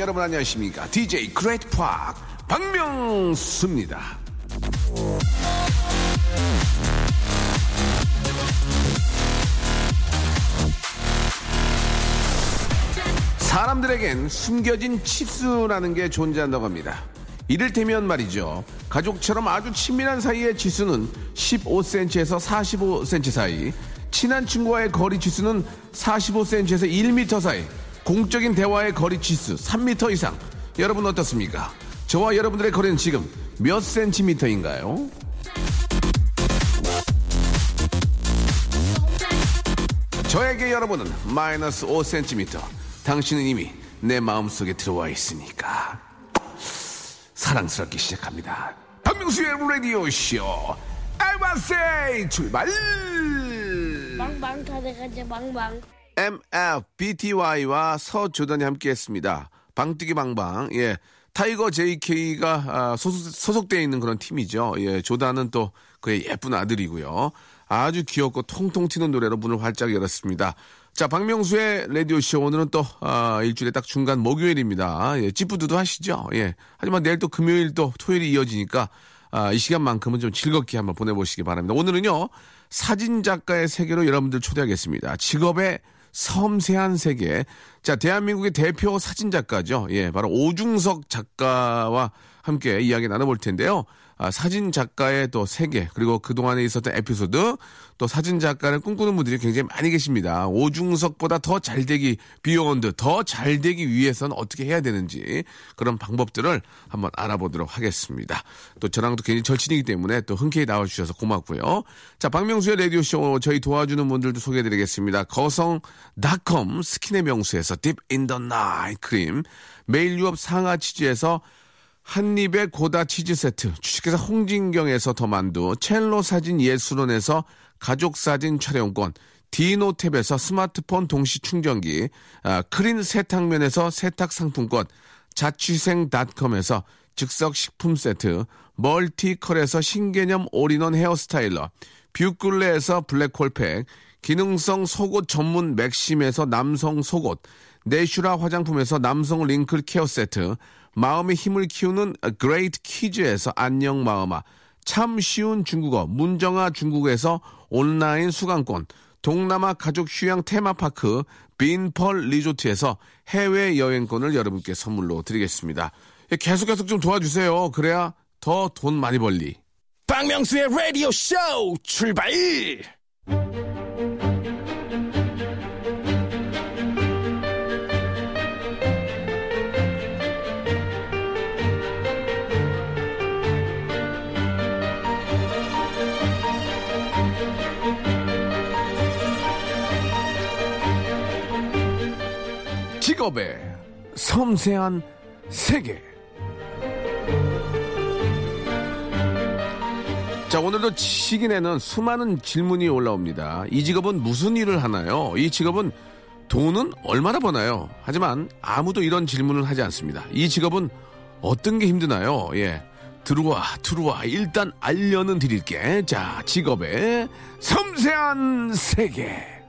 여러분 안녕하십니까? DJ 그레이트 박 박명수입니다. 사람들에겐 숨겨진 치수라는 게 존재한다고 합니다. 이를테면 말이죠. 가족처럼 아주 친밀한 사이의 지수는 15cm에서 45cm 사이 친한 친구와의 거리 지수는 45cm에서 1m 사이 공적인 대화의 거리 지수 3m 이상. 여러분 어떻습니까? 저와 여러분들의 거리는 지금 몇 센티미터인가요? 저에게 여러분은 마이너스 5cm. 당신은 이미 내 마음속에 들어와 있으니까. 사랑스럽게 시작합니다. 박명수의 라디오쇼. 알바세 출발! 빵빵 타들어가자 빵 빵. MFBTY와 서조단이 함께 했습니다. 방뛰기 방방. 예. 타이거 JK가 아, 소속, 되어 있는 그런 팀이죠. 예. 조단은 또 그의 예쁜 아들이고요. 아주 귀엽고 통통 튀는 노래로 문을 활짝 열었습니다. 자, 박명수의 라디오쇼. 오늘은 또, 아, 일주일에 딱 중간 목요일입니다. 예, 찌뿌둥도 하시죠. 예. 하지만 내일 또 금요일 또 토요일이 이어지니까, 아, 이 시간만큼은 좀 즐겁게 한번 보내보시기 바랍니다. 오늘은요, 사진 작가의 세계로 여러분들 초대하겠습니다. 직업의 섬세한 세계. 자, 대한민국의 대표 사진 작가죠. 예, 바로 오중석 작가와 함께 이야기 나눠볼 텐데요. 아, 사진 작가의 또 세계 그리고 그동안에 있었던 에피소드 또 사진 작가를 꿈꾸는 분들이 굉장히 많이 계십니다. 오중석보다 더 잘되기 beyond 더 잘되기 위해서는 어떻게 해야 되는지 그런 방법들을 한번 알아보도록 하겠습니다. 또 저랑도 굉장히 절친이기 때문에 또 흔쾌히 나와주셔서 고맙고요. 자 박명수의 라디오 쇼 저희 도와주는 분들도 소개해드리겠습니다. 거성닷컴 스킨의 명수에서 deep in the night 크림 매일유업 상하 치즈에서 한입의 고다 치즈 세트, 주식회사 홍진경에서 더 만두, 첼로 사진 예술원에서 가족 사진 촬영권, 디노탭에서 스마트폰 동시 충전기, 아, 크린 세탁면에서 세탁 상품권, 자취생닷컴에서 즉석 식품 세트, 멀티컬에서 신개념 올인원 hair styler, 뷰클레에서 블랙홀팩, 기능성 속옷 전문 맥심에서 남성 속옷, 내슈라 화장품에서 남성 wrinkle care 세트, 마음의 힘을 키우는 그레이트 키즈에서 안녕 마음아, 참 쉬운 중국어 문정아 중국어에서 온라인 수강권, 동남아 가족 휴양 테마파크 빈펄 리조트에서 해외 여행권을 여러분께 선물로 드리겠습니다. 예, 계속 계속 좀 도와주세요. 그래야 더 돈 많이 벌리. 박명수의 라디오 쇼 출발! 직업의 섬세한 세계. 자, 오늘도 시긴에는 수많은 질문이 올라옵니다. 이 직업은 무슨 일을 하나요? 이 직업은 돈은 얼마나 버나요? 하지만 아무도 이런 질문을 하지 않습니다. 이 직업은 어떤 게 힘드나요? 예. 들어와, 들어와. 일단 알려는 드릴게. 자, 직업의 섬세한 세계.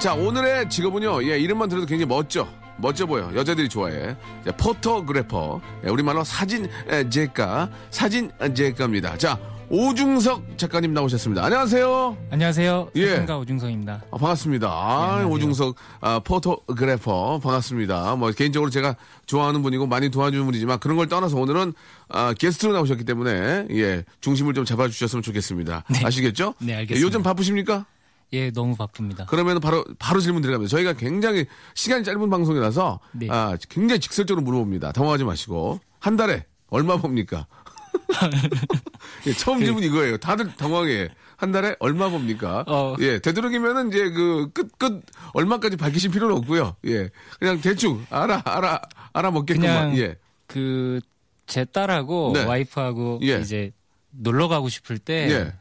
자, 오늘의 직업은요, 예, 이름만 들어도 굉장히 멋져. 멋져 보여. 여자들이 좋아해. 자, 포토그래퍼. 예, 우리말로 사진 제가, 사진 제가입니다. 자, 오중석 작가님 나오셨습니다. 안녕하세요. 안녕하세요. 예. 사진가 오중석입니다. 아, 반갑습니다. 아, 안녕하세요. 오중석 아, 포토그래퍼 반갑습니다. 뭐 개인적으로 제가 좋아하는 분이고 많이 도와주는 분이지만 그런 걸 떠나서 오늘은 아, 게스트로 나오셨기 때문에 예 중심을 좀 잡아주셨으면 좋겠습니다. 아시겠죠? 네, 알겠습니다. 예, 요즘 바쁘십니까? 예, 너무 바쁩니다. 그러면 바로 바로 질문 드려갑니다. 저희가 굉장히 시간이 짧은 방송이라서 네. 아, 굉장히 직설적으로 물어봅니다. 당황하지 마시고 한 달에 얼마 봅니까? 예, 처음 그 질문 이거예요. 다들 당황해. 한 달에 얼마 봅니까? 어. 예, 되도록이면은 이제 그 끝 끝 얼마까지 밝히실 필요는 없고요. 예, 그냥 대충 알아 알아 알아. 그냥 예, 그 제 딸하고 네. 와이프하고 예. 이제 놀러 가고 싶을 때 예.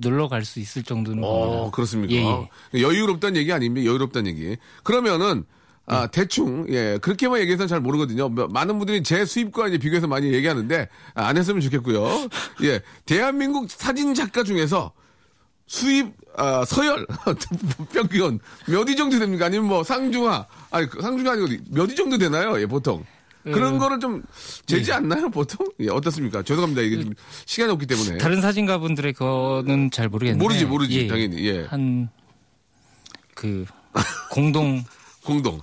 그 놀러 갈 수 있을 정도는 어. 그렇습니까? 예, 예. 여유롭다는 얘기 아닙니까? 여유롭다는 얘기. 그러면은, 아, 대충, 예, 그렇게만 얘기해서는 잘 모르거든요. 뭐, 많은 분들이 제 수입과 이제 비교해서 많이 얘기하는데, 아, 안 했으면 좋겠고요. 예, 대한민국 사진 작가 중에서 수입, 아, 서열, 평균, 몇 위 정도 됩니까? 아니면 뭐, 상중하, 아니, 그 상중하 아니고 몇 위 정도 되나요? 예, 보통. 그런 거를 좀 재지 않나요, 보통? 예, 어떻습니까? 죄송합니다. 이게 좀 시간이 없기 때문에. 다른 사진가분들의 거는 잘 모르겠는데 모르지, 모르지, 당연히, 예. 한그 공동 공동.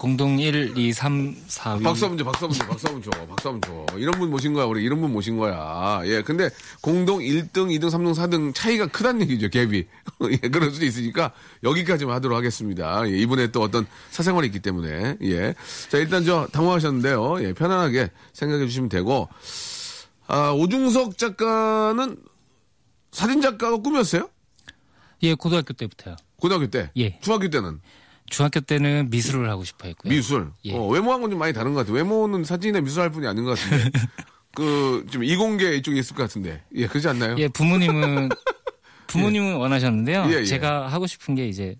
공동 1, 2, 3, 4위 박수 한번 줘, 박수 한번 줘, 박수 한번 줘, 박수 한번 줘. 이런 분 모신 거야, 우리 이런 분 모신 거야. 예, 근데 공동 1등, 2등, 3등, 4등 차이가 크다는 얘기죠, 갭이. 예, 그럴 수도 있으니까 여기까지만 하도록 하겠습니다. 예, 이분의 또 어떤 사생활이 있기 때문에. 예. 자, 일단 저 당황하셨는데요. 예, 편안하게 생각해 주시면 되고. 아, 오중석 작가는 사진 작가가 꿈이었어요? 예, 고등학교 때부터요. 고등학교 때? 예. 중학교 때는? 중학교 때는 미술을 하고 싶어 했고요. 미술. 예. 어, 외모하고는 좀 많이 다른 것 같아요. 외모는 사진이나 미술 할 뿐이 아닌 것 같은데. 그, 좀 이공계 이쪽에 있을 것 같은데. 예, 그렇지 않나요? 예, 부모님은 부모님은 원하셨는데요. 예, 예. 제가 하고 싶은 게 이제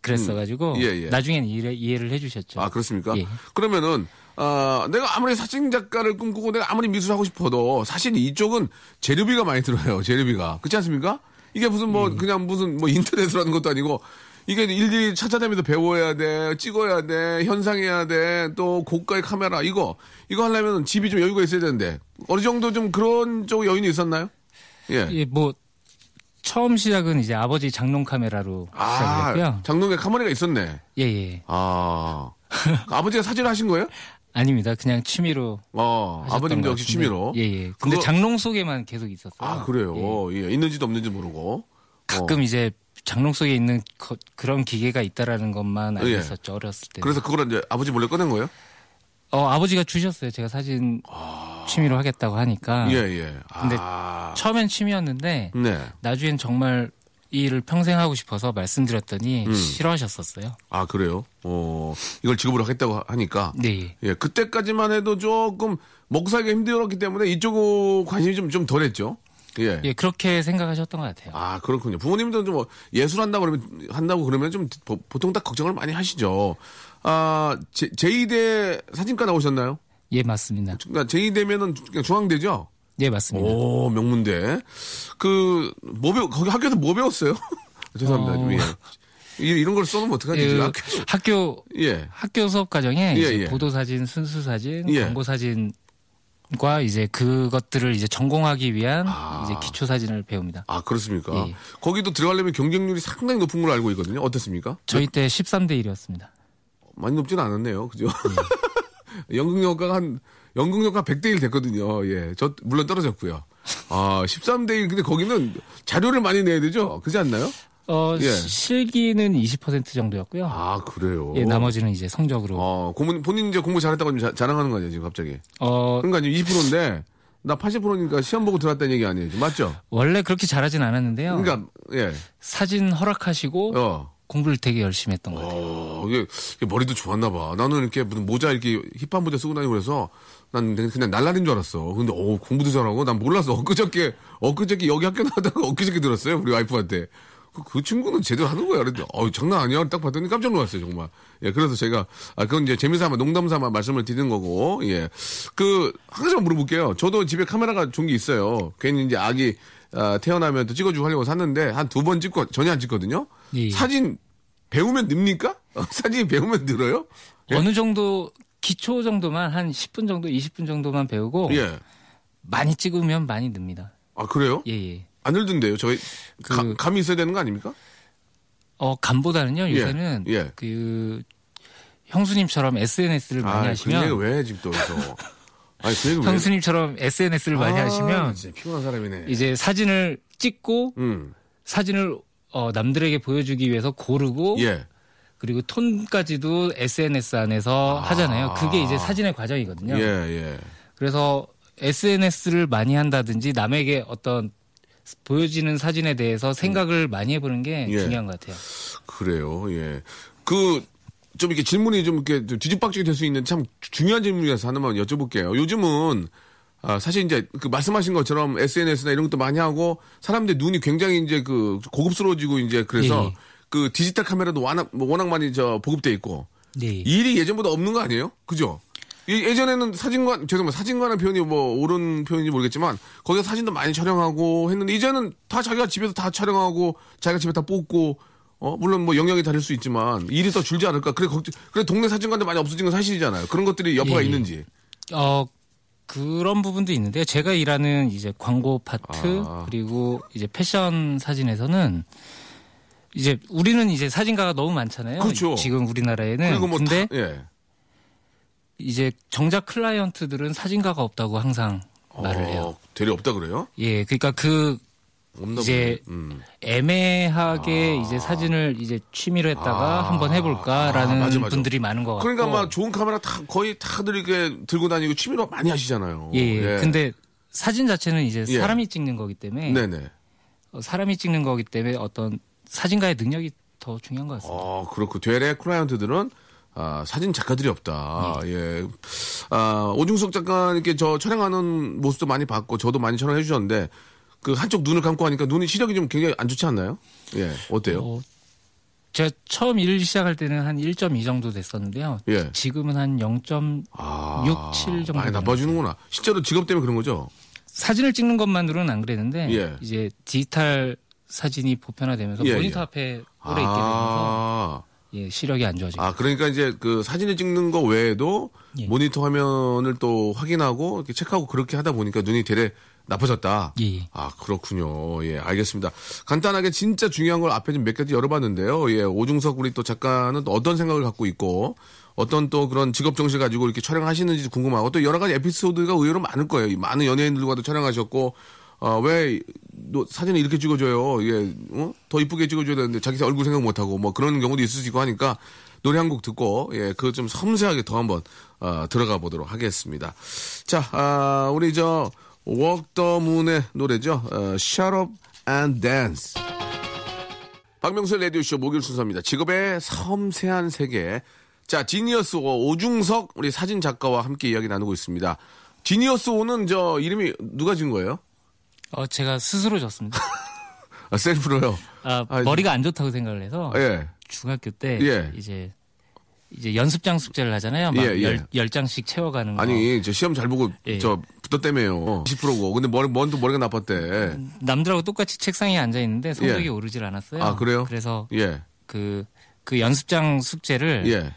그랬어가지고 음. 예, 예. 나중엔 이해, 이해 를 해주셨죠. 아, 그렇습니까? 예. 그러면은, 아, 내가 아무리 사진 작가를 꿈꾸고 내가 아무리 미술 하고 싶어도 사실 이쪽은 재료비가 많이 들어요. 재료비가. 그렇지 않습니까? 이게 무슨 뭐, 예. 그냥 무슨 뭐 인터넷으로 하는 것도 아니고 이게 일일이 찾아다니면서 배워야 돼, 찍어야 돼, 현상해야 돼, 또 고가의 카메라, 이거, 이거 하려면 집이 좀 여유가 있어야 되는데, 어느 정도 좀 그런 쪽 여인이 있었나요? 예. 예, 뭐 처음 시작은 이제 아버지 장롱 카메라로 아, 시작했고요. 장롱에 카메라가 있었네. 예, 예. 아. 아버지가 사진을 하신 거예요? 아닙니다. 그냥 취미로. 어, 아버님도 것 역시. 취미로. 예, 예. 근데 그거- 장롱 속에만 계속 있었어요. 아, 그래요? 예. 있는지도 없는지 모르고. 가끔 이제 장롱 속에 있는 거- 그런 기계가 있다라는 것만 알고 예. 있었죠. 어렸을 때. 그래서 그걸 이제 아버지 몰래 꺼낸 거예요? 어, 아버지가 주셨어요. 제가 사진 취미로 하겠다고 하니까. 아. 예, 예. 근데 아. 처음엔 취미였는데 네. 나중엔 정말 이 일을 평생 하고 싶어서 말씀드렸더니 음. 싫어하셨었어요. 아, 그래요? 어, 이걸 직업으로 하겠다고 하니까. 네. 예. 예, 그때까지만 해도 조금 먹고 살기가 힘들었기 때문에 이쪽 관심이 좀, 좀 덜했죠. 예. 예, 그렇게 생각하셨던 것 같아요. 아, 그렇군요. 부모님도 좀뭐 예술 한다고 그러면, 한다고 그러면 좀 보- 보통 딱 걱정을 많이 하시죠. 아, 제, 제2대 사진과 나오셨나요? 예, 맞습니다. 그러니까 제2대면은 그냥 중앙대죠? 예, 맞습니다. 오, 명문대. 그, 뭐 배우, 거기 학교에서 뭐 배웠어요? 죄송합니다. 어. 좀, 예. 이- 이런 걸 써놓으면 어떡하지? 그 학교, 학교 예. 학교 수업 과정에 예, 예. 보도 사진, 순수 사진, 예. 광고 사진 과 이제 그것들을 이제 전공하기 위한 아. 이제 기초 사진을 배웁니다. 아, 그렇습니까? 예. 거기도 들어가려면 경쟁률이 상당히 높은 걸로 알고 있거든요. 어떻습니까? 저희 때 13대 1이었습니다. 많이 높지는 않았네요. 그죠? 연극영화가 한, 연극영화 100대 1 됐거든요. 예. 저, 물론 떨어졌고요. 아, 13대 1. 근데 거기는 자료를 많이 내야 되죠? 그렇지 않나요? 어, 예. 시- 실기는 20% 정도였고요. 아, 그래요? 예, 나머지는 이제 성적으로. 어, 고문, 본인 이제 공부 잘했다고 자, 자랑하는 거 아니에요, 지금 갑자기? 어, 그러니까 지금 20%인데, 나 80%니까 시험 보고 들어왔다는 얘기 아니에요? 맞죠? 원래 그렇게 잘하진 않았는데요. 그러니까, 예. 사진 허락하시고 어. 공부를 되게 열심히 했던 것 같아요. 어, 이게, 이게 머리도 좋았나 봐. 나는 이렇게 무슨 모자 이렇게 힙한 모자 쓰고 다니고 그래서 난 그냥 날라린 줄 알았어. 근데 어, 공부도 잘하고 난 몰랐어. 엊그저께 엊그저께 여기 학교 나왔다가 엊그저께 들었어요. 우리 와이프한테. 그, 그 친구는 제대로 하는 거야. 그랬더니 어, 장난 아니야. 딱 봤더니 깜짝 놀랐어요, 정말. 예, 그래서 제가 아 그건 이제 재미삼아 농담삼아 말씀을 드리는 거고. 예. 그한 가지만 물어볼게요. 저도 집에 카메라가 좋은 게 있어요. 괜히 이제 아기 아, 태어나면 또 찍어주고 하려고 샀는데 한 두 번 찍고 전혀 안 찍거든요. 예. 사진 배우면 늡니까? 어, 사진이 배우면 늘어요? 예? 어느 정도 기초 정도만 한 10분 정도, 20분 정도만 배우고 예. 많이 찍으면 많이 늡니다. 아, 그래요? 예, 예. 안 늘던데요? 저희, 그- 감, 감이 있어야 되는 거 아닙니까? 어, 감보다는요, 예, 요새는 예. 그 형수님처럼 SNS를 많이 아, 그 하시면 왜 지금 또. 아니. 형수님처럼 SNS를 많이 아, 하시면 피곤한 사람이네. 이제 사진을 찍고 음. 사진을 어, 남들에게 보여주기 위해서 고르고 예. 그리고 톤까지도 SNS 안에서 하잖아요. 그게 이제 사진의 과정이거든요. 예, 예. 그래서 SNS를 많이 한다든지 남에게 어떤 보여지는 사진에 대해서 생각을 많이 해보는 게 예. 중요한 것 같아요. 그래요, 예. 그, 좀 이렇게 질문이 좀 이렇게 좀 뒤집박죽이 될 수 있는 참 중요한 질문이라서 하나만 여쭤볼게요. 요즘은 아, 사실 이제 그 말씀하신 것처럼 SNS나 이런 것도 많이 하고 사람들 눈이 굉장히 이제 그 고급스러워지고 이제 그래서 예. 그 디지털 카메라도 워낙, 뭐 워낙 많이 저 보급돼 있고 네. 일이 예전보다 없는 거 아니에요? 그죠? 예- 예전에는 사진관, 죄송합니다. 사진관의 표현이 뭐 옳은 표현인지 모르겠지만 거기서 사진도 많이 촬영하고 했는데 이제는 다 자기가 집에서 다 촬영하고 자기가 집에 다 뽑고 어, 물론 뭐 영역이 다를 수 있지만 일이 더 줄지 않을까. 그래, 걱정, 그래 동네 사진관도 많이 없어진 건 사실이잖아요. 그런 것들이 여파가 예, 예. 있는지. 어 그런 부분도 있는데요. 제가 일하는 이제 광고 파트 아. 그리고 이제 패션 사진에서는 이제 우리는 이제 사진가가 너무 많잖아요. 그렇죠. 지금 우리나라에는 그리고 뭐 근데 다, 예. 이제 정작 클라이언트들은 사진가가 없다고 항상 말을 해요. 어, 되려 없다 그래요? 예, 그러니까 그 이제. 음. 애매하게 이제 사진을 이제 취미로 했다가 아. 한번 해볼까라는 아, 맞아, 맞아. 분들이 많은 것 같고. 그러니까 아마 좋은 카메라 다 거의 다들 이렇게 들고 다니고 취미로 많이 하시잖아요. 예, 예. 근데 사진 자체는 이제 예. 사람이 찍는 거기 때문에 네네. 어, 사람이 찍는 거기 때문에 어떤 사진가의 능력이 더 중요한 것 같습니다. 어, 그렇고 되레 클라이언트들은 아, 사진 작가들이 없다. 예. 아, 오중석 작가님께 저 촬영하는 모습도 많이 봤고 저도 많이 촬영해 주셨는데 그 한쪽 눈을 감고 하니까 눈이 시력이 좀 굉장히 안 좋지 않나요? 예. 어때요? 어, 제가 처음 일 시작할 때는 한 1.2 정도 됐었는데요. 예. 지금은 한 0. 아, 6, 7 정도 많이 나빠지는구나. 실제로 직업 때문에 그런 거죠? 사진을 찍는 것만으로는 안 그랬는데 예. 이제 디지털 사진이 보편화되면서 예, 모니터 예. 앞에 오래 있게 되면서 아, 예, 시력이 안 좋아지고 아, 그러니까 이제 그 사진을 찍는 거 외에도 예. 모니터 화면을 또 확인하고 이렇게 체크하고 그렇게 하다 보니까 눈이 되레 나빠졌다. 예, 예. 아, 그렇군요. 예, 알겠습니다. 간단하게 진짜 중요한 걸 앞에 좀 몇 가지 열어봤는데요. 예, 오중석 우리 또 작가는 또 어떤 생각을 갖고 있고, 어떤 또 그런 직업 정신 가지고 이렇게 촬영하시는지 궁금하고, 또 여러 가지 에피소드가 의외로 많을 거예요. 이 많은 연예인들과도 촬영하셨고, 어, 왜, 너 사진을 이렇게 찍어줘요? 예, 어? 더 이쁘게 찍어줘야 되는데 자기 얼굴 생각 못하고, 뭐 그런 경우도 있을 수 있고 하니까, 노래 한 곡 듣고, 예, 그거 좀 섬세하게 더 한번, 어, 들어가 보도록 하겠습니다. 자, 아, 우리 저, the Moon의 노래죠. 어, Shut Up and Dance. 박명수 라디오쇼 목요일 순서입니다. 직업의 섬세한 세계. 자, 지니어스 5 오중석 우리 사진 작가와 함께 이야기 나누고 있습니다. 지니어스 5는 저 이름이 누가 지은 거예요? 어, 제가 스스로 졌습니다. 아, 셀프로요. 아, 아, 머리가 안 좋다고 생각을 해서 예. 중학교 때 예. 이제 이제 연습장 숙제를 하잖아요. 막 예, 예. 열, 열 장씩 채워가는 거. 아니, 저 시험 잘 보고 예. 저 붙었다며요. 20%고. 근데 머리, 뭔또 머리가 나빴대. 남들하고 똑같이 책상에 앉아 있는데 성적이 예. 오르질 않았어요. 아, 그래요? 그래서 예. 그, 그 연습장 숙제를 예.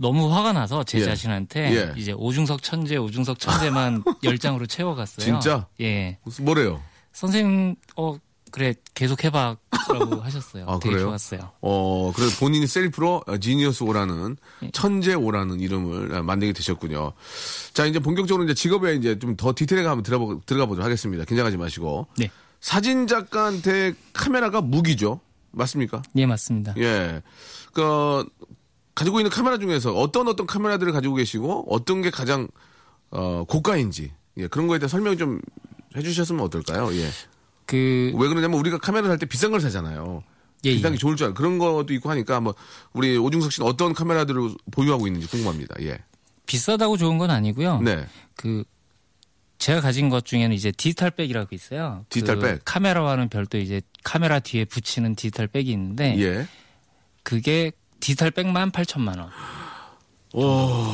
너무 화가 나서 제 예. 자신한테 예. 이제 오중석 천재, 오중석 천재만 열 장으로 채워갔어요. 진짜? 예. 무슨 뭐래요? 선생님, 어, 그래, 계속 해봐라고 하셨어요. 아, 되게 그래요? 좋았어요. 어, 그래서 본인이 셀프로 어, 지니어스 오라는 예. 천재 오라는 이름을 아, 만들게 되셨군요. 자, 이제 본격적으로 이제 직업에 이제 좀 더 디테일하게 한번 들어가, 들어가 보도록 하겠습니다. 긴장하지 마시고. 네. 사진 작가한테 카메라가 무기죠. 맞습니까? 예, 맞습니다. 예. 그, 가지고 있는 카메라 중에서 어떤 어떤 카메라들을 가지고 계시고 어떤 게 가장, 어, 고가인지. 예, 그런 거에 대해 설명 좀 해주셨으면 어떨까요? 예. 그, 왜 그러냐면 우리가 카메라 살 때 비싼 걸 사잖아요. 예, 비싼 예. 게 좋을 줄 알고 그런 것도 있고 하니까 뭐 우리 오중석 씨는 어떤 카메라들을 보유하고 있는지 궁금합니다. 예. 비싸다고 좋은 건 아니고요. 네. 그 제가 가진 것 중에는 이제 디지털 back이라고 있어요. 디지털 그 back? 카메라와는 별도 이제 카메라 뒤에 붙이는 디지털 back이 있는데 예. 그게 디지털 back만 8천만 원. 오.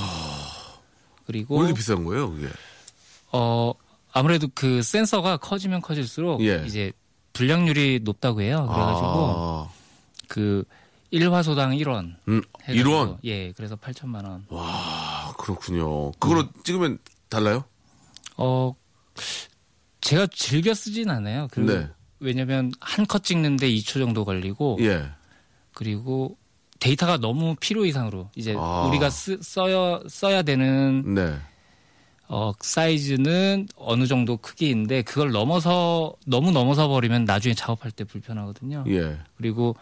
그리고 왜 이렇게 비싼 거예요, 그게? 어 아무래도 그 센서가 커지면 커질수록 예. 이제 불량률이 높다고 해요. 그래가지고 아, 그 1화소당 1원. 음, 1원? 예, 그래서 8천만 원. 아, 그렇군요. 그걸로 찍으면 달라요? 어 제가 즐겨 쓰진 않아요. 그 네. 왜냐면 한 컷 찍는데 2초 정도 걸리고 예. 그리고 데이터가 너무 필요 이상으로 이제 아. 우리가 쓰, 써야 써야 되는 네. 어 사이즈는 어느 정도 크기인데 그걸 넘어서 너무 넘어서 버리면 나중에 작업할 때 불편하거든요. 예. 그리고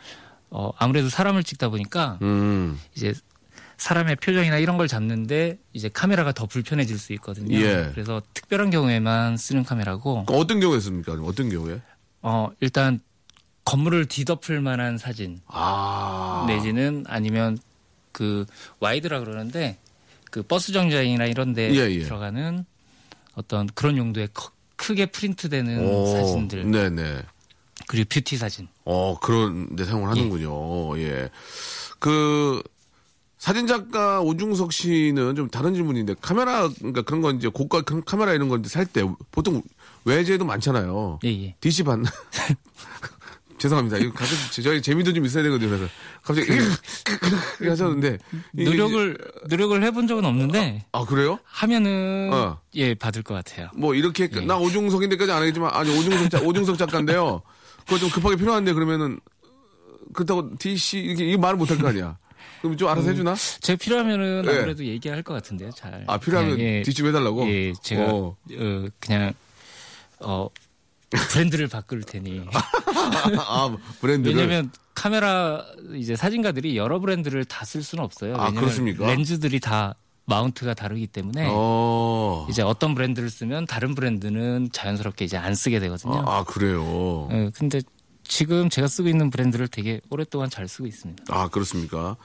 어 아무래도 사람을 찍다 보니까 음. 이제 사람의 표정이나 이런 걸 잡는데 이제 카메라가 더 불편해질 수 있거든요. 예. 그래서 특별한 경우에만 쓰는 카메라고 그 어떤 경우에 씁니까? 어떤 경우에? 어 일단 건물을 뒤덮을 만한 사진 아. 내지는 아니면 그 wide라 그러는데 그 버스 정류장이나 이런 데 예, 예. 들어가는 어떤 그런 용도의 커- 크게 프린트되는 오, 사진들 네네. 그리고 뷰티 사진. 어, 그런 데 사용을 하는군요. 예. 그, 사진 작가 오중석 씨는 좀 다른 질문인데, 카메라, 그러니까 그런 건 이제 고가 카- 카메라 이런 건 살 때 보통 외제도 많잖아요. 예, 예. DC 받나? 죄송합니다. 이거 가끔 저희 재미도 좀 있어야 되거든요. 그래서 갑자기 이렇게 하셨는데. 노력을 노력을 해본 적은 없는데 이제- 아, 그래요? 하면은 어. 예 받을 것 같아요. 뭐 이렇게 예. 나 오중석인데까지 안 하겠지만 아니 오중석 작 오중석 작가인데요. 그거 좀 급하게 필요한데 그러면은 그렇다고 DC 이게 이 말을 못할 거 아니야. 그럼 좀 알아서 해주나? 제가 필요하면은 예. 아무래도 얘기할 것 같은데요. 잘. 아 필요하면 그냥, 예, DC 좀 해달라고. 예, 제가 어. 어, 그냥 어 브랜드를 바꿀 테니. 아 브랜드를. 왜냐면 카메라 이제 사진가들이 여러 브랜드를 다 쓸 수는 없어요. 아, 그렇습니까? 렌즈들이 다 마운트가 다르기 때문에 어. 이제 어떤 브랜드를 쓰면 다른 브랜드는 자연스럽게 이제 안 쓰게 되거든요. 아 그래요. 어, 근데 지금 제가 쓰고 있는 브랜드를 되게 오랫동안 잘 쓰고 있습니다. 아 그렇습니까?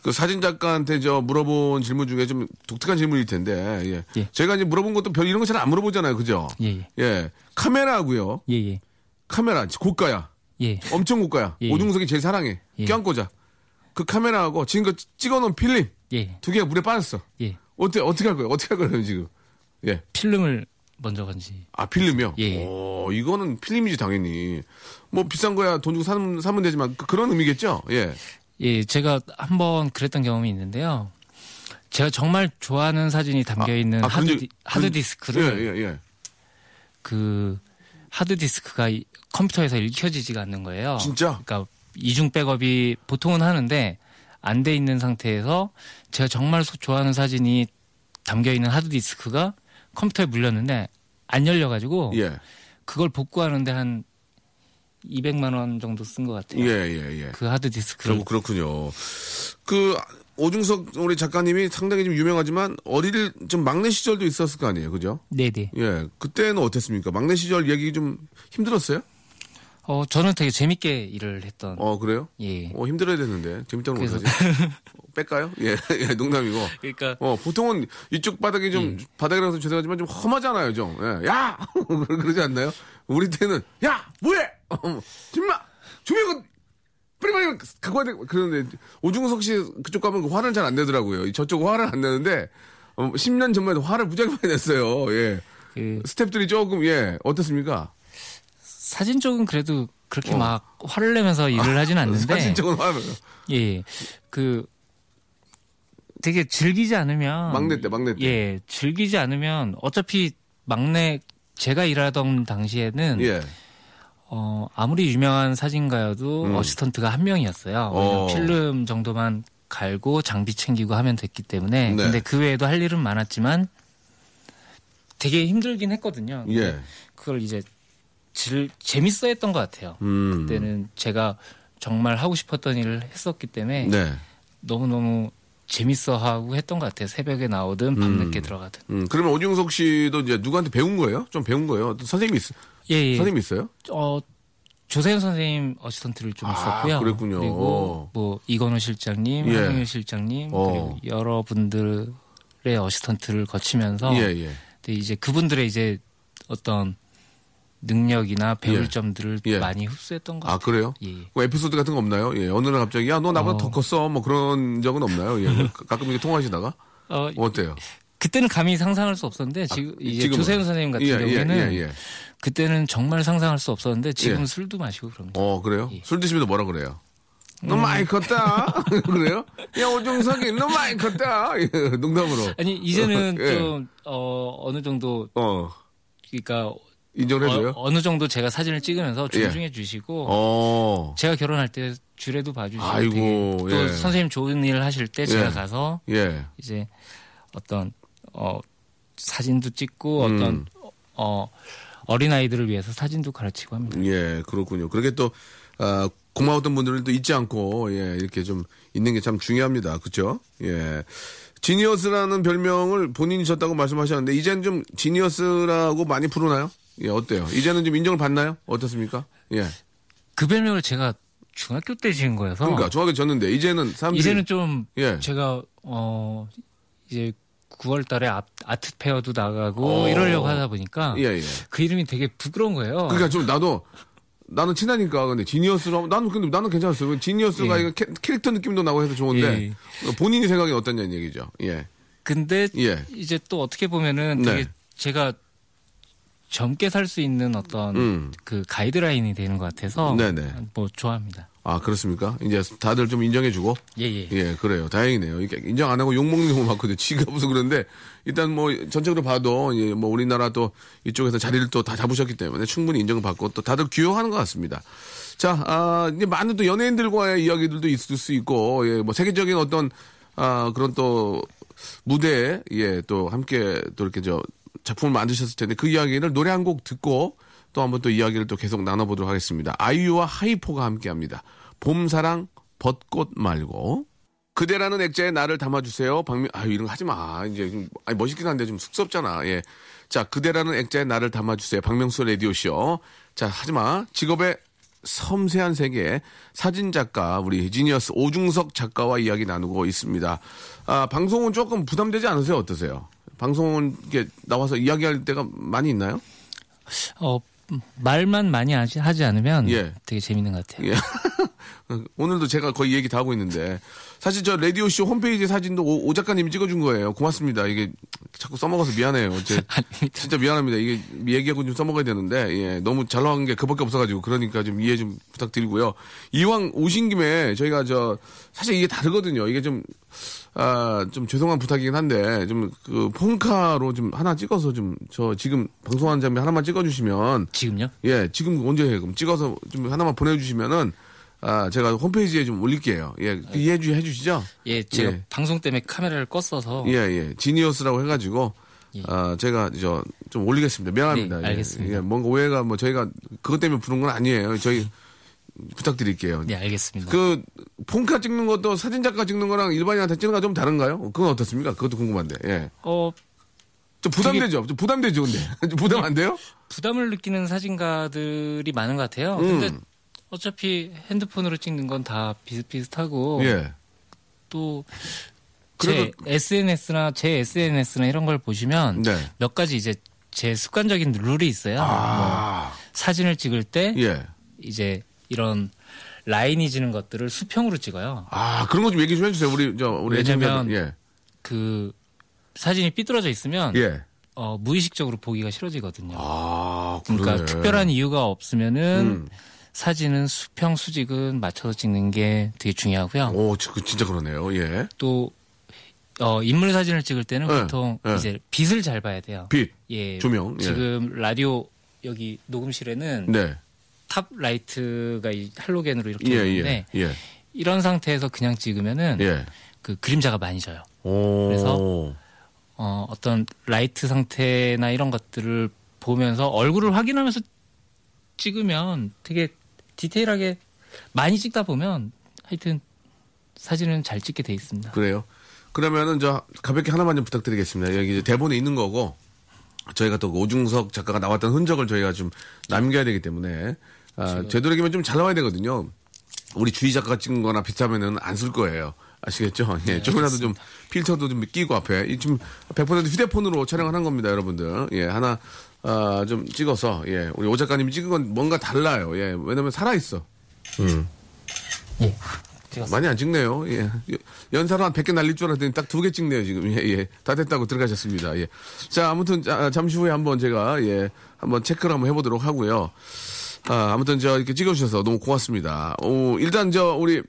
그 사진 작가한테 저 물어본 질문 중에 좀 독특한 질문일 텐데. 예. 예. 제가 이제 물어본 것도 별 이런 거 잘 안 물어보잖아요, 그죠? 예, 예. 예. 카메라고요. 예, 예. 카메라 고가야. 예. 엄청 고가야. 예. 오중석이 제일 사랑해. 예. 껴안고자. 그 카메라하고 지금 그 찍어놓은 필름 예. 두 개가 물에 빠졌어. 예. 어떻게 어떻게 할 거예요? 어떻게 할 거예요 지금? 예. 필름을 먼저 건지. 아 필름이요? 예. 오, 이거는 필름이지 당연히. 뭐 비싼 거야 돈 주고 사면, 사면 되지만 그, 그런 의미겠죠? 예. 예, 제가 한 번 그랬던 경험이 있는데요. 제가 정말 좋아하는 사진이 담겨 있는 아, 하드, 그런 디, 적- 하드 디스크를 예, 예, 예. 그 하드 디스크가 이- 컴퓨터에서 읽혀지지가 않는 거예요. 진짜? 그러니까 이중 백업이 보통은 하는데 안 돼 있는 상태에서 제가 정말 소- 좋아하는 사진이 담겨 있는 하드 디스크가 컴퓨터에 물렸는데 안 열려 가지고 예. 그걸 복구하는데 한 200만 원 정도 쓴 것 같아요. 예, 예, 예. 그 하드 디스크를 그렇군요. 그 오중석 우리 작가님이 상당히 좀 유명하지만 어릴 좀 막내 시절도 있었을 거 아니에요, 그죠? 네네. 예. 그때는 어땠습니까? 막내 시절 얘기 좀 힘들었어요? 어 저는 되게 재밌게 일을 했던 어 그래요? 예. 어 힘들어야 되는데 재밌다는 그래서- 거지. 뺄까요? 예, 예, 농담이고. 그러니까 어 보통은 이쪽 바닥이 좀 바닥이라서 죄송하지만 좀 험하잖아요, 좀. 예. 야, 그러지 않나요? 우리 때는 야, 뭐해? 어, 정마, 조명은 빨리 빨리 갖고 와야 돼. 그런데 오중석 씨 그쪽 가면 그 화를 잘 안 내더라고요. 저쪽 화를 안 내는데 어, 10년 전만 해도 화를 무지하게 많이 냈어요. 예. 그 스탭들이 조금 예 어떻습니까? 사진 쪽은 그래도 그렇게 어. 막 화를 내면서 일을 하진 않는데 사진 쪽은 화를 예. 그 되게 즐기지 않으면 막내 때, 막내 때. 예, 즐기지 않으면 어차피 막내 제가 일하던 당시에는 예. 어, 아무리 유명한 사진가여도 음. 어시스턴트가 한 명이었어요. 어. 필름 정도만 갈고 장비 챙기고 하면 됐기 때문에. 네. 근데 그 외에도 할 일은 많았지만 되게 힘들긴 했거든요. 예. 그걸 이제 질, 재밌어 했던 것 같아요. 음. 그때는 제가 정말 하고 싶었던 일을 했었기 때문에 네. 너무너무 재밌어 하고 했던 것 같아요. 새벽에 나오든 밤늦게 들어가든. 음, 그러면 오중석 씨도 이제 누구한테 배운 거예요? 좀 배운 거예요? 선생님이 있, 예, 예. 선생님이 있어요? 어, 조세현 선생님 assistant를 좀 아, 있었고요. 그랬군요. 그리고 뭐 이건우 실장님, 예. 한영일 실장님, 어. 그리고 여러분들의 assistant를 거치면서 예, 예. 근데 이제 그분들의 이제 어떤 능력이나 배울 예. 점들을 예. 많이 흡수했던 것 아, 같아요. 그래요? 예. 뭐 에피소드 같은 거 없나요? 예. 어느 날 갑자기, 야, 너 나보다 어. 더 컸어. 뭐 그런 적은 없나요? 예. 뭐 가끔 이렇게 통화하시다가? 어, 어때요? 그때는 감히 상상할 수 없었는데 지금 이제 아, 지금은? 조세현 선생님 같은 예, 예, 경우에는 예, 예. 그때는 정말 상상할 수 없었는데 지금 예. 은 술도 마시고 그럽니다. 어, 그래요? 예. 술 드시면서 뭐라 그래요? 음. 너 많이 컸다. 그래요? 야, 오중석이 너 많이 컸다. 예, 농담으로. 아니 이제는 예. 좀 어, 어느 정도 어, 그러니까 인정을 해줘요? 어, 느 정도 제가 사진을 찍으면서 존중해 주시고 어. 제가 결혼할 때 주례도 봐주시고 아이고, 또 예. 선생님 좋은 일 하실 때 제가 예. 가서 예. 이제 어떤 어 사진도 찍고 음. 어떤 어 어린 아이들을 위해서 사진도 가르치고 합니다. 예, 그렇군요. 그렇게 또, 아, 고마웠던 분들은 또 잊지 않고, 예, 이렇게 좀 있는 게 참 중요합니다. 그쵸? 예. 지니어스라는 별명을 본인이 졌다고 말씀하셨는데, 이제는 좀 지니어스라고 많이 부르나요? 예, 어때요? 이제는 좀 인정을 받나요? 어떻습니까? 예. 그 별명을 제가 중학교 때 지은 거여서 그러니까 중학교 졌는데 이제는 사람들이 이제는 좀 예. 제가 어 이제 9월 달에 아트 페어도 나가고 어. 이러려고 하다 보니까 예, 예. 그 이름이 되게 부끄러운 거예요. 그러니까 좀 나도 나는 친하니까 근데 지니어스로 나는 근데 나는 괜찮았어요. 지니어스가 예. 이거 캐, 캐릭터 느낌도 나고 해서 좋은데 본인이 생각이 어떠냐는 얘기죠. 예. 근데 예. 이제 또 어떻게 보면은 네. 되게 제가 젊게 살 수 있는 어떤 음. 그 가이드라인이 되는 것 같아서 네네. 뭐 좋아합니다. 아 그렇습니까? 이제 다들 좀 인정해주고 예예. 예 그래요 다행이네요. 인정 안 하고 욕 먹는 경우 많거든요. 지가 무슨 그런데 일단 뭐 전체적으로 봐도 예, 뭐 우리나라 또 이쪽에서 자리를 또 다 잡으셨기 때문에 충분히 인정을 받고 또 다들 귀여워하는 것 같습니다. 자, 아, 이제 많은 또 연예인들과의 이야기들도 있을 수 있고, 예, 뭐 세계적인 어떤 아 그런 또 무대에 예 또 함께 또 이렇게 저 작품을 만드셨을 텐데 그 이야기를 노래 한 곡 듣고 또 한번 또 이야기를 또 계속 나눠보도록 하겠습니다. 아이유와 하이포가 함께합니다. 봄사랑 벚꽃 말고 그대라는 액자에 나를 담아주세요. 박민 아유 이런 거 하지 마. 이제 좀 아니 멋있긴 한데 좀 쑥스럽잖아. 예. 자 그대라는 액자에 나를 담아주세요. 박명수 라디오 쇼. 자 하지 마. 직업의 섬세한 세계 사진 작가 우리 지니어스 오중석 작가와 이야기 나누고 있습니다. 아 방송은 조금 부담되지 않으세요? 어떠세요? 방송은 이게 나와서 이야기할 때가 많이 있나요? 어 말만 많이 하지, 하지 않으면 예. 되게 재밌는 것 같아요. 예. 오늘도 제가 거의 얘기 다 하고 있는데 사실 저 라디오 쇼 홈페이지 사진도 오, 오 작가님이 찍어준 거예요. 고맙습니다. 이게 자꾸 써먹어서 미안해요. 제, 진짜 미안합니다. 이게 얘기하고 좀 써먹어야 되는데 예, 너무 잘 나온 게 그밖에 없어가지고 그러니까 좀 이해 좀 부탁드리고요. 이왕 오신 김에 저희가 저 사실 이게 다르거든요. 이게 좀 아, 좀 죄송한 부탁이긴 한데, 좀, 그, 폰카로 좀 하나 찍어서 좀, 저 지금 방송하는 장면 하나만 찍어주시면, 지금요? 예, 지금 언제 해? 그럼 찍어서 좀 하나만 보내주시면은, 아, 제가 홈페이지에 좀 올릴게요. 예, 그 이해해 주, 해주시죠? 예, 제가 예. 방송 때문에 카메라를 껐어서 예, 예. 지니어스라고 해가지고, 예. 아, 제가 저, 좀 올리겠습니다. 미안합니다. 네, 예, 알겠습니다. 예, 뭔가 오해가 뭐 저희가 그것 때문에 부른 건 아니에요. 저희 부탁드릴게요. 네 알겠습니다. 그, 폰카 찍는 것도 사진 작가 찍는 거랑 일반인한테 찍는 거랑 좀 다른가요? 그건 어떻습니까? 그것도 궁금한데, 예. 어 좀 부담되죠? 좀 부담되죠, 근데. 좀 부담 안 돼요? 부담을 느끼는 사진가들이 많은 것 같아요. 근데 음. 어차피 핸드폰으로 찍는 건 다 비슷비슷하고 예. 또 제 SNS나 제 SNS나 이런 걸 보시면 네. 몇 가지 이제 제 습관적인 룰이 있어요. 뭐 아, 사진을 찍을 때 예. 이제 이런 라인이 지는 것들을 수평으로 찍어요. 아, 그런 거 좀 얘기 좀 해주세요. 우리, 저, 우리 왜냐면 애청자들. 그 사진이 삐뚤어져 있으면 예. 예. 어, 무의식적으로 보기가 싫어지거든요. 아, 그러니까. 특별한 이유가 없으면은 음. 사진은 수평 수직은 맞춰서 찍는 게 되게 중요하고요. 오, 저- 그 진짜 그러네요. 예. 또 어, 인물 사진을 찍을 때는 네, 보통 네. 이제 빛을 잘 봐야 돼요. 빛, 예, 조명. 예. 지금 라디오 여기 녹음실에는 네. top light가 이 할로겐으로 이렇게 예, 있는데 예. 예. 이런 상태에서 그냥 찍으면은 예. 그 그림자가 많이 져요. 오. 그래서 어, 어떤 라이트 상태나 이런 것들을 보면서 얼굴을 확인하면서 찍으면 되게 디테일하게 많이 찍다 보면 하여튼 사진은 잘 찍게 돼 있습니다. 그래요. 그러면은 저 가볍게 하나만 좀 부탁드리겠습니다. 여기 이제 대본에 있는 거고 저희가 또 오중석 작가가 나왔던 흔적을 저희가 좀 남겨야 되기 때문에 아, 되도록이면 좀 잘 나와야 되거든요. 우리 주희 작가가 찍은 거나 비슷하면은 안 쓸 거예요. 아시겠죠? 예, 조금이라도 좀 필터도 좀 끼고 앞에 이 지금 100% 휴대폰으로 촬영을 한 겁니다, 여러분들. 예, 하나 아, 좀 찍어서 예, 우리 오 작가님이 찍은 건 뭔가 달라요. 예, 왜냐면 살아 있어. 음. 예. 찍었어요. 많이 안 찍네요. 예. 연사로 한 100개 날릴 줄 알았더니 딱 두 개 찍네요, 지금. 예, 예. 다 됐다고 들어가셨습니다. 예. 자, 아무튼, 자, 잠시 후에 한번 제가, 예, 한번 체크를 한번 해보도록 하고요. 아, 아무튼 저 이렇게 찍어주셔서 너무 고맙습니다. 오, 일단 저, 우리,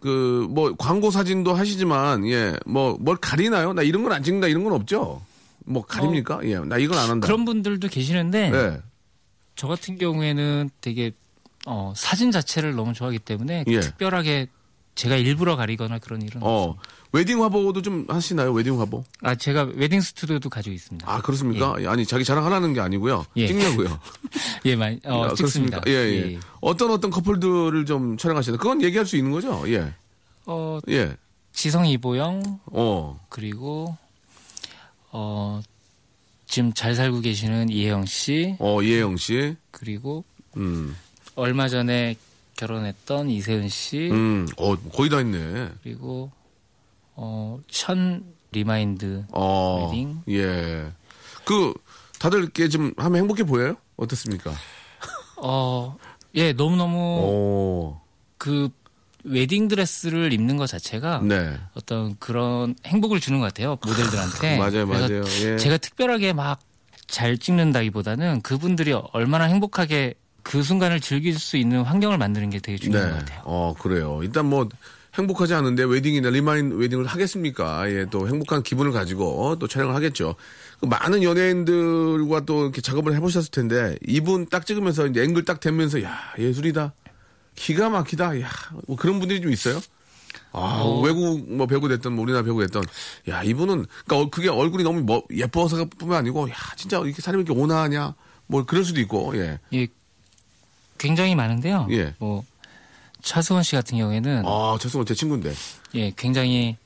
그, 뭐, 광고 사진도 하시지만, 예, 뭐, 뭘 가리나요? 나 이런 건 안 찍는다, 이런 건 없죠? 뭐, 가립니까? 예, 나 이건 안 한다. 그런 분들도 계시는데 예, 저 같은 경우에는 되게 어, 사진 자체를 너무 좋아하기 때문에 예. 특별하게 제가 일부러 가리거나 그런 일은 어, 없습니다. 웨딩 화보도 좀 하시나요? 웨딩 화보? 아 제가 웨딩 스튜디오도 가지고 있습니다. 아, 그렇습니까? 아니, 자기 자랑하라는 게 아니고요. 예. 찍냐고요. 예, 많이 어, 아, 찍습니다. 그렇습니까? 예, 예. 어떤 어떤 커플들을 좀 촬영하시나? 그건 얘기할 수 있는 거죠? 예. 어, 예. 지성 이보영 어. 그리고 어 지금 잘 살고 계시는 이혜영 씨 어, 이혜영 씨. 그리고 음. 얼마 전에 결혼했던 이세은 씨 음, 어, 거의 다 했네. 그리고 어 션 remind 어, 웨딩. 예. 그, 다들 이렇게 좀 하면 행복해 보여요? 어떻습니까? 어 예 너무너무 오, 그 웨딩 드레스를 입는 것 자체가 네. 어떤 그런 행복을 주는 것 같아요 모델들한테. 맞아요, 맞아요. 예. 제가 특별하게 막 잘 찍는다기보다는 그분들이 얼마나 행복하게 그 순간을 즐길 수 있는 환경을 만드는 게 되게 중요한 것 같아요. 어, 그래요. 일단 뭐, 행복하지 않은데 wedding이나 remind wedding을 하겠습니까? 예, 또 행복한 기분을 가지고 또 촬영을 하겠죠. 그 많은 연예인들과 또 이렇게 작업을 해보셨을 텐데, 이분 딱 찍으면서 이제 앵글 딱 대면서, 야, 예술이다. 기가 막히다. 야, 뭐 그런 분들이 좀 있어요? 아, 외국 뭐 배우 됐던 뭐 우리나라 배우 됐던 야 이분은 그러니까 어, 그게 얼굴이 너무 뭐 예뻐서가 뿐만 아니고 야 진짜 이렇게 사람이 이렇게 온화하냐 뭐 그럴 수도 있고 예. 예, 굉장히 많은데요. 예. 뭐 차승원 씨 같은 경우에는 아 죄송해요 제 친구인데 예, 굉장히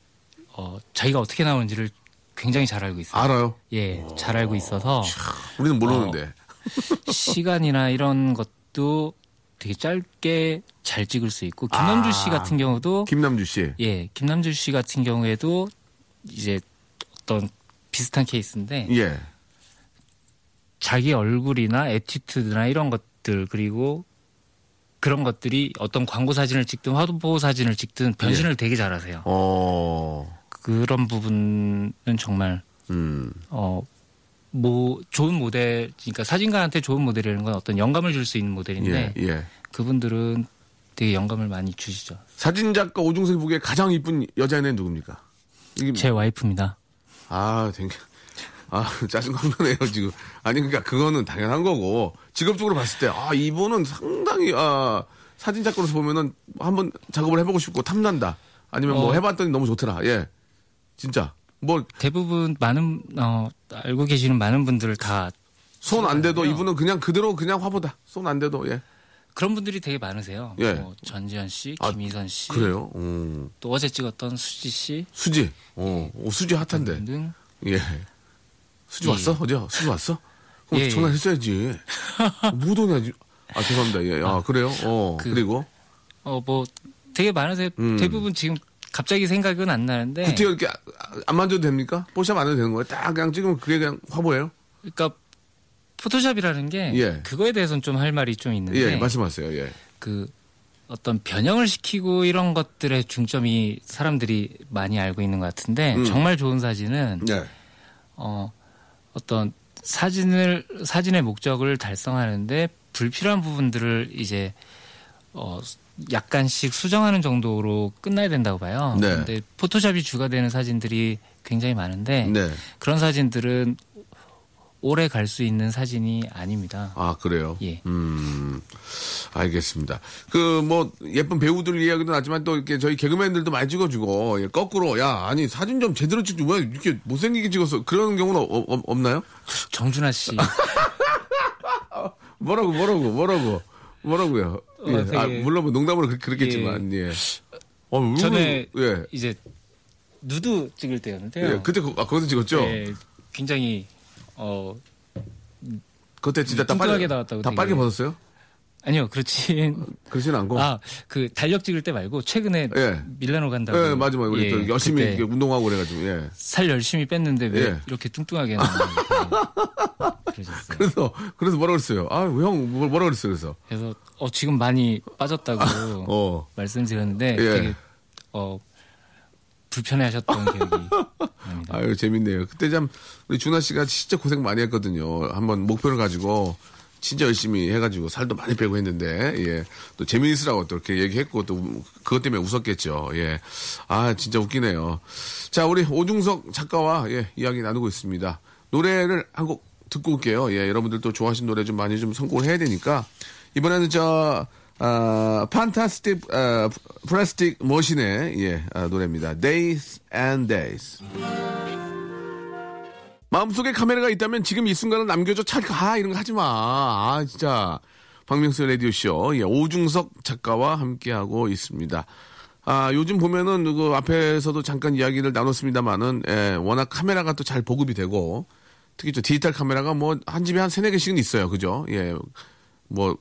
어, 자기가 어떻게 나오는지를 굉장히 잘 알고 있어요. 알아요. 예, 잘 알고 있어서 우리는 모르는데 어. 시간이나 이런 것도 되게 짧게 잘 찍을 수 있고 김남주 씨 아. 같은 경우도 김남주 씨. 예, 김남주 씨 같은 경우에도 이제 어떤 비슷한 케이스인데 예. 자기 얼굴이나 attitude나 이런 것들 그리고 그런 것들이 어떤 광고 사진을 찍든 화보 사진을 찍든 변신을 예. 되게 잘하세요. 어. 그런 부분은 정말 음. 어. 뭐 좋은 모델, 그러니까 사진가한테 좋은 모델이라는 건 어떤 영감을 줄 수 있는 모델인데 예. 예. 그분들은 되게 영감을 많이 주시죠. 사진 작가 오중석이 보기에 가장 이쁜 여자애는 누굽니까? 이게 제 와이프입니다. 아, 되게 아, 짜증난 거네요, 지금. 아니, 그러니까 그거는 당연한 거고, 직업적으로 봤을 때, 아, 이분은 상당히, 아, 사진작가로서 보면은 한번 작업을 해보고 싶고 탐난다. 아니면 뭐 어. 해봤더니 너무 좋더라. 예. 진짜. 뭐, 대부분 많은 어, 알고 계시는 많은 분들 다 손안 대도 그래요? 이분은 그냥 그대로 그냥 화보다. 손안 대도, 예. 그런 분들이 되게 많으세요. 예. 뭐 전지현 씨, 아, 김희선 씨, 그래요? 음. 또 어제 찍었던 수지 씨 수지. 어, 어, 수지 핫한데. 등등. 예. 수지 예. 왔어? 어제? 수지 왔어? 그럼 예, 전화했어야지. 못 오냐지. 아, 죄송합니다. 예. 아, 그래요? 어, 그- 그, 리고 어 뭐 되게 많으세요. 음. 대부분 지금 갑자기 생각은 안 나는데. 구태 이렇게 아- 안 만져도 됩니까? 뽀샵 안 해도 되는 거예요? 딱 그냥 찍으면 그게 그냥 화보예요? 그러니까 포토샵이라는 게 예. 그거에 대해서는 좀 할 말이 좀 있는데 예, 말씀하세요. 예. 그 어떤 변형을 시키고 이런 것들의 중점이 사람들이 많이 알고 있는 것 같은데 음. 정말 좋은 사진은 네. 어 어떤 사진을 사진의 목적을 달성하는데 불필요한 부분들을 이제 어 약간씩 수정하는 정도로 끝나야 된다고 봐요. 네. 근데 포토샵이 주가 되는 사진들이 굉장히 많은데 네. 그런 사진들은 오래 갈 수 있는 사진이 아닙니다. 아, 그래요? 예. 음, 알겠습니다. 그, 뭐, 예쁜 배우들 이야기도 나지만 또 이렇게 저희 개그맨들도 많이 찍어주고, 예, 거꾸로, 야, 아니, 사진 좀 제대로 찍지, 왜 이렇게 못생기게 찍었어? 그런 경우는 어- 어- 없나요? 정준하 씨 뭐라고, 뭐라고, 뭐라고, 뭐라고요? 예. 어, 되게- 아, 물론 뭐 농담으로 그렇- 그랬겠지만, 예. 어, 왜 전에? 예. 이제 누드 찍을 때였는데요. 예, 그때, 거- 아, 거기서 찍었죠? 예, 굉장히 어 그때 진짜 다 빨개, 나왔다고 다. 빨개 벗었어요? 아니요 그렇지 그러진 않고. 아그 달력 찍을 때 말고 최근에 예. 밀라노 간다고 예, 맞아, 맞아. 우리 예, 또 열심히 운동하고 그래가지고, 예. 살 열심히 뺐는데 왜 예. 이렇게 뚱뚱하게 그러셨어요. 그래서, 그래서 뭐라 그랬어요? 아, 형, 뭐- 뭐라 그랬어요? 그래서. 그래서 어 지금 많이 빠졌다고 어. 말씀드렸는데 예. 되게 어 불편해하셨던 기억이 납니다. 아유, 재밌네요. 그때 참, 우리 준하 씨가 진짜 고생 많이 했거든요. 한번 목표를 가지고, 진짜 열심히 해가지고 살도 많이 빼고 했는데, 예. 또 재미있으라고 또 이렇게 얘기했고, 또 우- 그것 때문에 웃었겠죠. 예. 아, 진짜 웃기네요. 자, 우리 오중석 작가와, 예, 이야기 나누고 있습니다. 노래를 한 곡 듣고 올게요. 예, 여러분들 또 좋아하시는 노래 좀 많이 좀 선곡을 해야 되니까. 이번에는 저, 아, 판타스틱, 아, 플라스틱 머신의, 예, 아, 노래입니다. Days and Days. 마음속에 카메라가 있다면 지금 이 순간을 남겨줘 찰까 이런 거 하지 마. 아 진짜 박명수 라디오 쇼 예, 오중석 작가와 함께하고 있습니다. 아 요즘 보면은 그 앞에서도 잠깐 이야기를 나눴습니다만은 예, 워낙 카메라가 또 잘 보급이 되고 특히 저 디지털 카메라가 뭐 한 집에 한 세네 개씩은 있어요, 그죠? 예, 뭐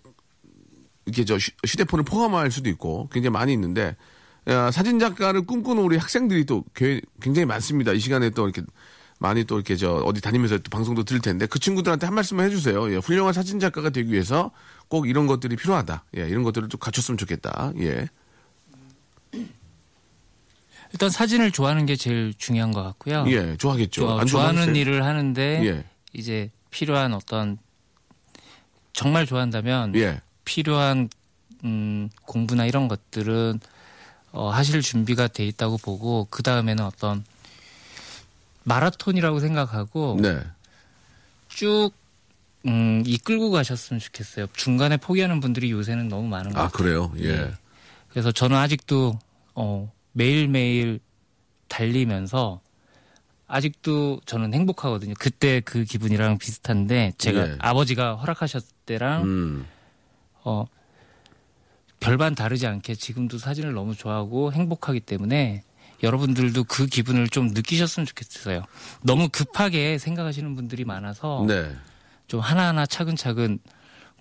이렇게 저 휴- 휴대폰을 포함할 수도 있고 굉장히 많이 있는데 야, 사진 작가를 꿈꾸는 우리 학생들이 또 개- 굉장히 많습니다. 이 시간에 또 이렇게 많이 또 이렇게 저 어디 다니면서 또 방송도 들을 텐데 그 친구들한테 한 말씀만 해주세요. 예, 훌륭한 사진 작가가 되기 위해서 꼭 이런 것들이 필요하다. 예, 이런 것들을 좀 갖췄으면 좋겠다. 예, 일단 사진을 좋아하는 게 제일 중요한 것 같고요. 예, 좋아하겠죠. 어, 안 좋아하는? 일을 하는데 예, 이제 필요한 어떤 정말 좋아한다면 예, 필요한 음, 공부나 이런 것들은 어, 하실 준비가 돼 있다고 보고 그 다음에는 어떤 마라톤이라고 생각하고 네, 쭉 음, 이끌고 가셨으면 좋겠어요. 중간에 포기하는 분들이 요새는 너무 많은 것 아 같아요. 그래요. 예, 예. 그래서 저는 아직도 어, 매일 매일 달리면서 아직도 저는 행복하거든요. 그때 그 기분이랑 비슷한데 제가 예. 아버지가 허락하셨을 때랑 음, 어, 별반 다르지 않게 지금도 사진을 너무 좋아하고 행복하기 때문에 여러분들도 그 기분을 좀 느끼셨으면 좋겠어요. 너무 급하게 생각하시는 분들이 많아서 네. 좀 하나하나 차근차근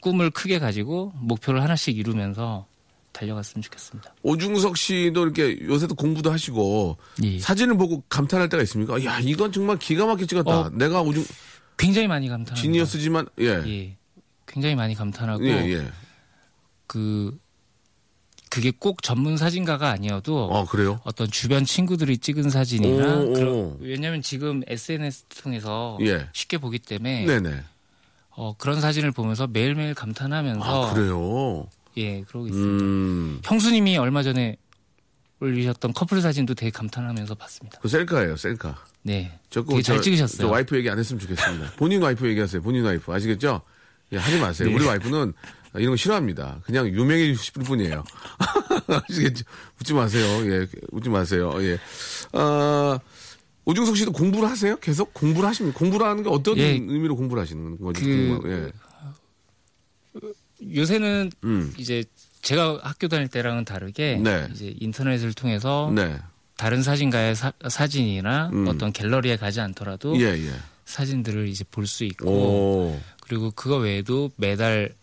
꿈을 크게 가지고 목표를 하나씩 이루면서 달려갔으면 좋겠습니다. 오중석 씨도 이렇게 요새도 공부도 하시고 예. 사진을 보고 감탄할 때가 있습니까? 야, 이건 정말 기가 막히게 찍었다. 어. 내가 오중 굉장히 많이 감탄합니다. 지니어스지만 예. 예. 굉장히 많이 감탄하고 예, 예. 그 그게 꼭 전문 사진가가 아니어도 어, 그래요? 어떤 주변 친구들이 찍은 사진이나 오, 그런- 오. 왜냐하면 지금 SNS 통해서 예. 쉽게 보기 때문에 네네. 어, 그런 사진을 보면서 매일매일 감탄하면서 아, 그래요? 예 그러고 있습니다. 음. 형수님이 얼마 전에 올리셨던 커플 사진도 되게 감탄하면서 봤습니다. 그 셀카예요, 셀카. 네, 되게 잘 저- 찍으셨어요. 저 와이프 얘기 안 했으면 좋겠습니다. 본인 와이프 얘기하세요. 본인 와이프. 아시겠죠? 예, 하지 마세요. 네. 우리 와이프는 이런 거 싫어합니다. 그냥 유명해지고 싶을 뿐이에요. 아시겠죠? 웃지 마세요. 예, 웃지 마세요. 예. 어, 오중석 씨도 공부를 하세요? 계속 공부를 하십니까? 공부를 하는 게 어떤 예. 의미로 공부를 하시는 거지? 그- 예. 요새는 음. 이제 제가 학교 다닐 때랑은 다르게 네. 이제 인터넷을 통해서 네. 다른 사진가의 사, 진이나 음. 어떤 갤러리에 가지 않더라도 예, 예. 사진들을 이제 볼 수 있고 오. 그리고 그거 외에도 매달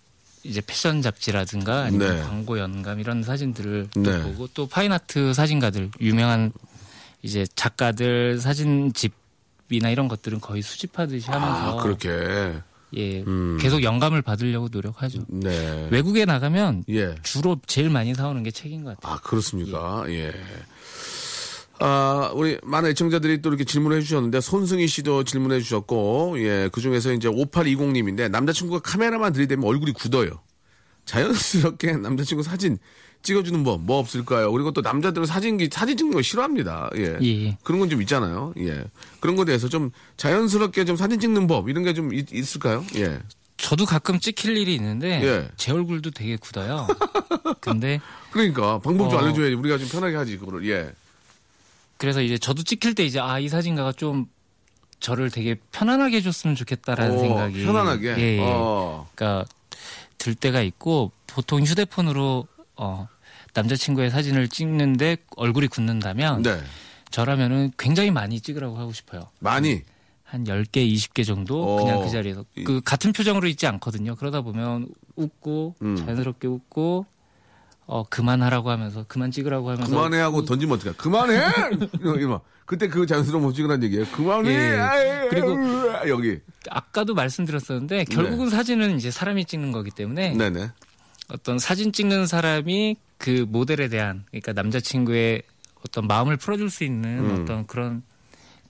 이제 패션 잡지라든가 아니면 네. 광고 연감 이런 사진들을 또 네. 보고 또 파인아트 사진가들 유명한 이제 작가들 사진집이나 이런 것들은 거의 수집하듯이 하면서 아, 그렇게. 예 음. 계속 영감을 받으려고 노력하죠. 네. 외국에 나가면 예. 주로 제일 많이 사오는 게 책인 것 같아요. 아, 그렇습니까? 예. 아, 우리 많은 애청자들이 또 이렇게 질문을 해주셨는데, 손승희 씨도 질문해 주셨고, 예, 그 중에서 이제 5820님인데, 남자친구가 카메라만 들이대면 얼굴이 굳어요. 자연스럽게 남자친구 사진 찍어주는 법, 뭐 없을까요? 그리고 또 남자들은 사진기, 사진 찍는 거 싫어합니다. 예. 예. 그런 건 좀 있잖아요. 예. 그런 거에 대해서 좀 자연스럽게 좀 사진 찍는 법, 이런 게 좀 있을까요? 예. 저도 가끔 찍힐 일이 있는데 예. 제 얼굴도 되게 굳어요. 근데 그러니까, 방법 좀 어. 알려줘야지. 우리가 좀 편하게 하지, 그거를. 예. 그래서 이제 저도 찍힐 때 이제 아 이 사진가가 좀 저를 되게 편안하게 해줬으면 좋겠다라는 어, 생각이 편안하게. 예, 예. 어. 그러니까 들 때가 있고 보통 휴대폰으로 어 남자친구의 사진을 찍는데 얼굴이 굳는다면 네. 저라면은 굉장히 많이 찍으라고 하고 싶어요. 많이. 한 10개, 20개 정도 어. 그냥 그 자리에서 이- 그 같은 표정으로 있지 않거든요. 그러다 보면 웃고 음. 자연스럽게 웃고 어 그만하라고 하면서 그만 찍으라고 하면서 그만해 하고 던지면 어떡해. 그만해! 이러-. 그때 그 자연스러운 못 찍으라는 얘기예요. 그만해! 예. 그리고- 여기. 아까도 말씀드렸었는데 결국은 사진은 이제 사람이 찍는 거기 때문에 네네. 어떤 사진 찍는 사람이 그 모델에 대한 그러니까 남자친구의 어떤 마음을 풀어줄 수 있는 음. 어떤 그런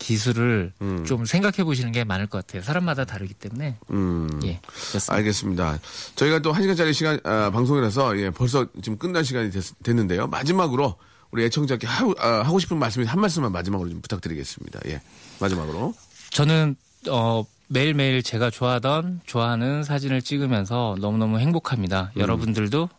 기술을 음. 좀 생각해 보시는 게 많을 것 같아요. 사람마다 다르기 때문에 음. 예 그렇습니다. 알겠습니다. 저희가 또 한 시간짜리 시간, 아, 방송이라서, 예, 벌써 지금 끝날 시간이 됐, 는데요 마지막으로, 우리 애청자께 하고, 아, 하고 싶은 말씀이 한 말씀만 마지막으로 좀 부탁드리겠습니다. 예. 마지막으로. 저는 어 매일매일 제가 좋아하던 좋아하는 사진을 찍으면서 너무너무 행복합니다. 음. 여러분들도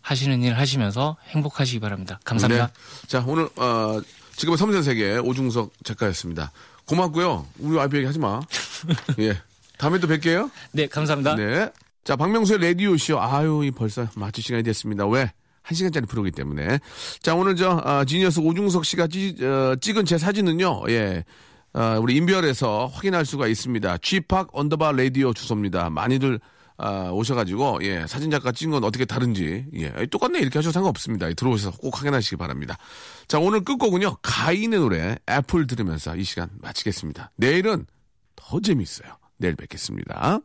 하시는 일 하시면서 행복하시기 바랍니다. 감사합니다. 네. 자, 오늘, 어, 지금은 섬세한 세계 오중석 작가였습니다. 고맙고요. 우리 와이프 얘기 하지 마. 예. 다음에 또 뵐게요. 네, 감사합니다. 네. 자, 박명수의 라디오쇼. 아유, 이 벌써 마칠 시간이 됐습니다. 왜? 한 시간짜리 프로기 때문에. 자, 오늘 저, 아, genius 오중석 씨가 찌, 어, 찍은 제 사진은요, 예. 아, 우리 인별에서 확인할 수가 있습니다. G-Park underbar 라디오 주소입니다. 많이들 아, 오셔가지고 예 사진 작가 찍은 건 어떻게 다른지 예 똑같네 이렇게 하셔도 상관없습니다. 예, 들어오셔서 꼭 확인하시기 바랍니다. 자 오늘 끝곡은요 가인의 노래 애플 들으면서 이 시간 마치겠습니다. 내일은 더 재밌어요. 내일 뵙겠습니다.